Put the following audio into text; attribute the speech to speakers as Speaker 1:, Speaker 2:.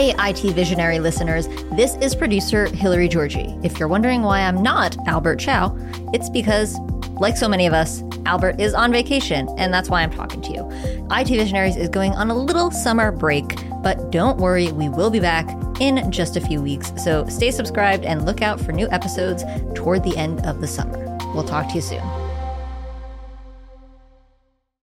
Speaker 1: Hey, IT Visionary listeners, this is producer Hillary Georgie. If you're wondering why I'm not Albert Chow, it's because, like so many of us, Albert is on vacation, and that's why I'm talking to you. IT Visionaries is going on a little summer break, but don't worry, we will be back in just a few weeks. So stay subscribed and look out for new episodes toward the end of the summer. We'll talk to you soon.